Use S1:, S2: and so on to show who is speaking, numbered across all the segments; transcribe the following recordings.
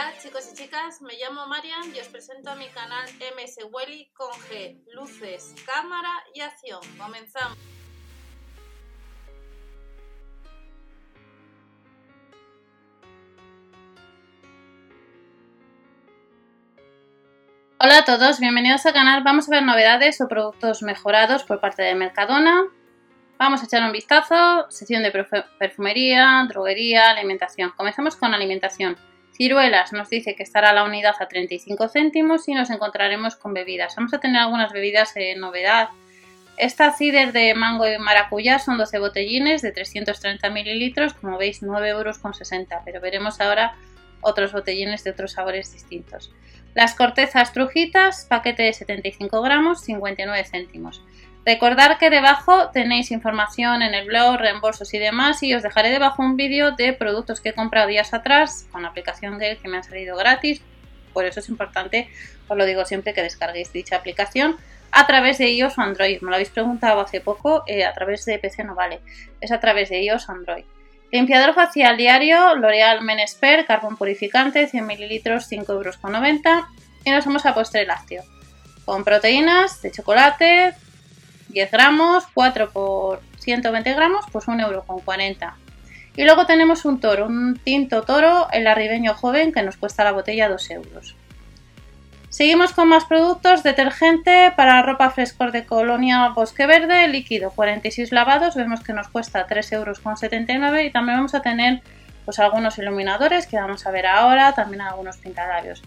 S1: Hola chicos y chicas, me llamo Marian y os presento a mi canal MS Welly con G, luces, cámara y acción. Comenzamos. Hola a todos, bienvenidos al canal. Vamos a ver novedades o productos mejorados por parte de Mercadona. Vamos a echar un vistazo, sección de perfumería, droguería, alimentación. Comenzamos con alimentación. Ciruelas nos dice que estará la unidad a 35 céntimos y nos encontraremos con bebidas. Vamos a tener algunas bebidas en novedad. Esta cider de mango y maracuyá son 12 botellines de 330 mililitros, como veis 9,60 euros, pero veremos ahora otros botellines de otros sabores distintos. Las cortezas trujitas, paquete de 75 gramos, 59 céntimos. Recordad que debajo tenéis información en el blog, reembolsos y demás y os dejaré debajo un vídeo de productos que he comprado días atrás con la aplicación de que me han salido gratis. Por eso es importante, os lo digo siempre, que descarguéis dicha aplicación a través de iOS o Android. Me lo habéis preguntado hace poco, eh, a través de PC no vale, es a través de iOS o Android. Limpiador facial diario, L'Oreal Men Expert, carbón purificante, 100 ml, 5,90 euros. Y nos vamos a postre lácteo, con proteínas de chocolate, 10 gramos, 4 por 120 gramos, pues 1,40 euro. Y luego tenemos un toro, un tinto toro, el arribeño joven, que nos cuesta la botella 2 euros. Seguimos con más productos, detergente para ropa frescor de colonia bosque verde, líquido 46 lavados, vemos que nos cuesta 3,79 euros y también vamos a tener pues algunos iluminadores que vamos a ver ahora, también algunos pintalabios.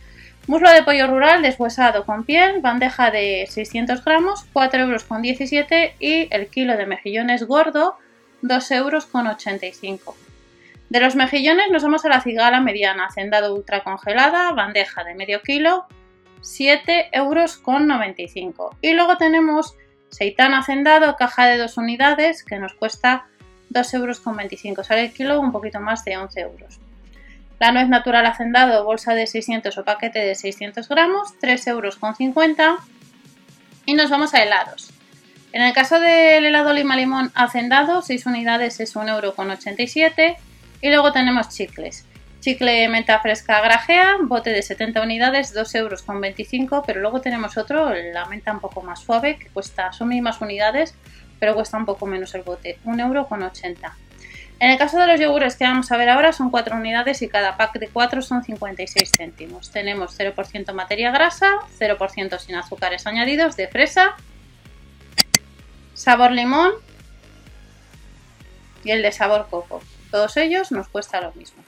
S1: Muslo de pollo rural deshuesado con piel, bandeja de 600 gramos, 4,17 euros y el kilo de mejillones gordo, 2,85 euros. De los mejillones nos vamos a la cigala mediana, hacendado ultra congelada, bandeja de medio kilo, 7,95 euros. Y luego tenemos seitán hacendado, caja de dos unidades, que nos cuesta 2,25 euros. Sale el kilo un poquito más de 11 euros. La nuez natural hacendado, bolsa de 600 o paquete de 600 gramos, 3,50 euros. Y nos vamos a helados. En el caso del helado lima limón hacendado, 6 unidades es 1,87 euro. Y luego tenemos chicles. Chicle menta fresca grajea, bote de 70 unidades, 2,25 euros. Pero luego tenemos otro, la menta un poco más suave, que cuesta, son mismas unidades, pero cuesta un poco menos el bote, 1,80 euro. En el caso de los yogures que vamos a ver ahora son 4 unidades y cada pack de 4 son 56 céntimos. Tenemos 0% materia grasa, 0% sin azúcares añadidos de fresa, sabor limón y el de sabor coco. Todos ellos nos cuesta lo mismo.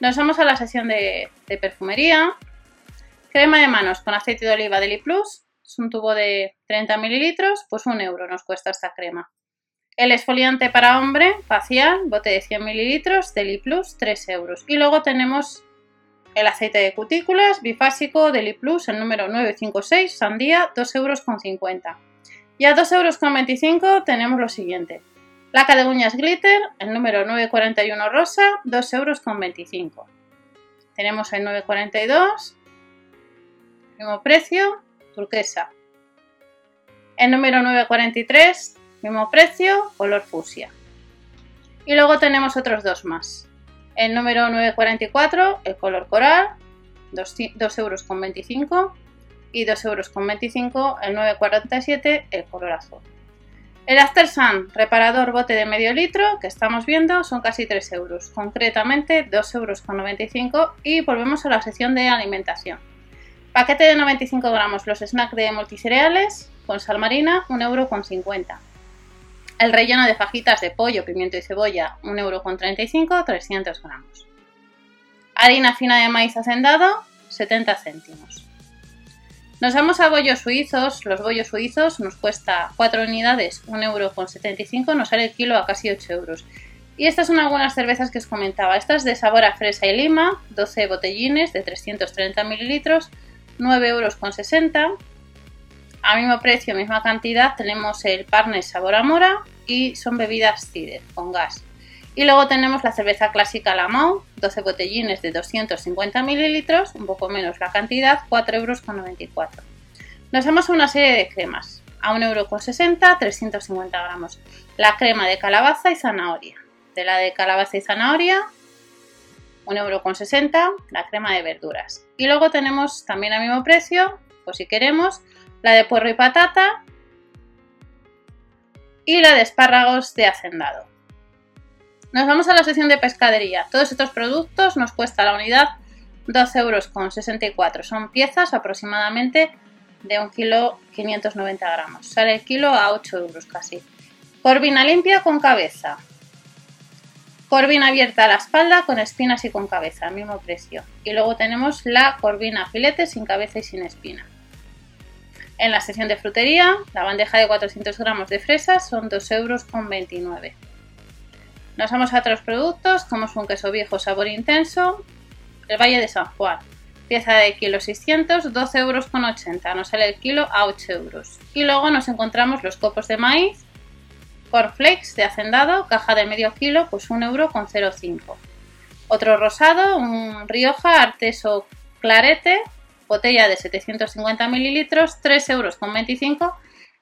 S1: Nos vamos a la sección de, perfumería. Crema de manos con aceite de oliva de Plus. Es un tubo de 30 mililitros, pues un euro nos cuesta esta crema. El exfoliante para hombre facial, bote de 100 mililitros, Deli Plus, 3 euros. Y luego tenemos el aceite de cutículas bifásico Deli Plus, el número 956, sandía, 2,50 euros. Y a 2,25 euros tenemos lo siguiente. Laca de uñas glitter, el número 941 rosa, 2,25 euros. Tenemos el 942, mismo precio, turquesa. El número 943, Mismo precio, color fusia. Y luego tenemos otros dos más. El número 944, el color coral, 2,25 euros. Y 2,25 euros el 947, el color azul. El After Sun reparador bote de medio litro que estamos viendo son casi 3 euros, concretamente 2,95 euros y volvemos a la sección de alimentación. Paquete de 95 gramos los snacks de multicereales con sal marina 1,50 euro. El relleno de fajitas de pollo, pimiento y cebolla, 1,35€, 300 gramos. Harina fina de maíz hacendado, 70 céntimos. Nos vamos a bollos suizos. Los bollos suizos nos cuesta 4 unidades, 1,75€, nos sale el kilo a casi 8 euros. Y estas son algunas cervezas que os comentaba. Estas de sabor a fresa y lima, 12 botellines de 330 mililitros, 9,60 euros. A mismo precio, misma cantidad, tenemos el Parnes Sabor a Mora y son bebidas cider con gas. Y luego tenemos la cerveza clásica Lamau, 12 botellines de 250 mililitros, un poco menos la cantidad, 4,94 euros. Nos vamos a una serie de cremas, a 1,60 euro, 350 gramos. La crema de calabaza y zanahoria. De la de calabaza y zanahoria, 1,60€ la crema de verduras. Y luego tenemos también al mismo precio, pues si queremos, la de puerro y patata y la de espárragos de hacendado. Nos vamos a la sección de pescadería. Todos estos productos nos cuesta la unidad 12,64 euros. Son piezas aproximadamente de un kilo 590 gramos. Sale el kilo a 8 euros casi. Corvina limpia con cabeza. Corvina abierta a la espalda con espinas y con cabeza, mismo precio. Y luego tenemos la corvina filete sin cabeza y sin espina. En la sección de frutería, la bandeja de 400 gramos de fresas son 2,29 euros. Nos vamos a otros productos, como es un queso viejo sabor intenso, el Valle de San Juan. Pieza de kilo 600, 12,80 euros. Nos sale el kilo a 8 euros. Y luego nos encontramos los copos de maíz, cornflakes de hacendado, caja de medio kilo, pues 1,05 euro. Otro rosado, un Rioja Arteso Clarete, botella de 750 mililitros, 3,25 euros.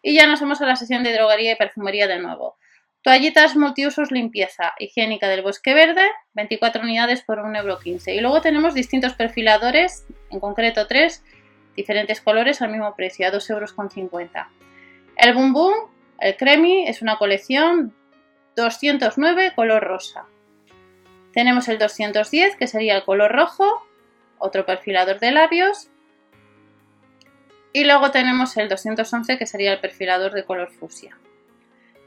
S1: Y ya nos vamos a la sesión de droguería y perfumería de nuevo. Toallitas multiusos limpieza higiénica del bosque verde, 24 unidades por 1,15€. Y luego tenemos distintos perfiladores, en concreto 3, diferentes colores al mismo precio, a 2,50€. El Boom Boom, el Cremi, es una colección 209 color rosa. Tenemos el 210, que sería el color rojo, otro perfilador de labios. Y luego tenemos el 211, que sería el perfilador de color fusia.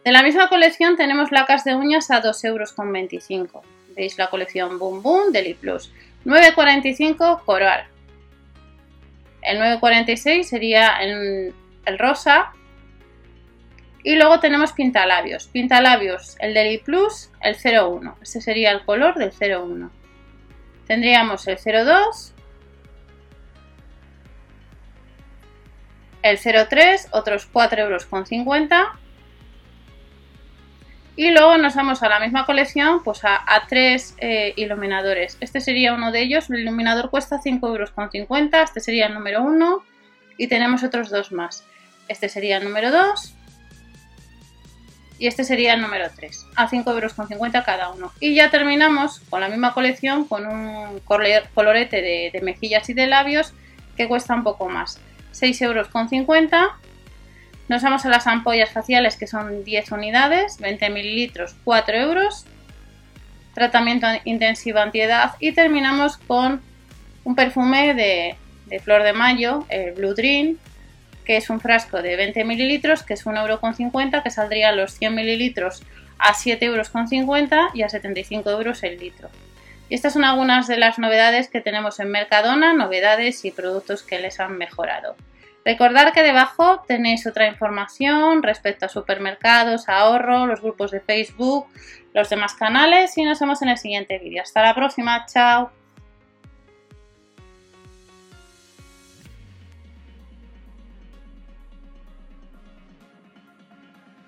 S1: De la misma colección tenemos lacas de uñas a 2,25 euros. Veis la colección Boom Boom de Plus. 9,45 Coral. El 9,46 sería el, el, rosa. Y luego tenemos pintalabios. Pintalabios, el de Plus, el 01. Este sería el color del 01. Tendríamos el 02. El 03, otros 4,50 euros y luego nos vamos a la misma colección, pues a, tres eh, iluminadores. Este sería uno de ellos, el iluminador cuesta 5,50 euros, este sería el número 1 y tenemos otros dos más. Este sería el número 2 y este sería el número 3, a 5,50 euros cada uno. Y ya terminamos con la misma colección con un colorete de, de mejillas y de labios que cuesta un poco más, 6,50 euros nos vamos a las ampollas faciales que son 10 unidades, 20 mililitros, 4 euros. Tratamiento intensivo antiedad y terminamos con un perfume de, flor de mayo, el Blue Dream, que es un frasco de 20 mililitros, que es 1,50 euro, que saldría los 100 mililitros a 7,50 euros y a 75 euros el litro. Y estas son algunas de las novedades que tenemos en Mercadona, novedades y productos que les han mejorado. Recordad que debajo tenéis otra información respecto a supermercados, ahorro, los grupos de Facebook, los demás canales y nos vemos en el siguiente vídeo. Hasta la próxima, chao.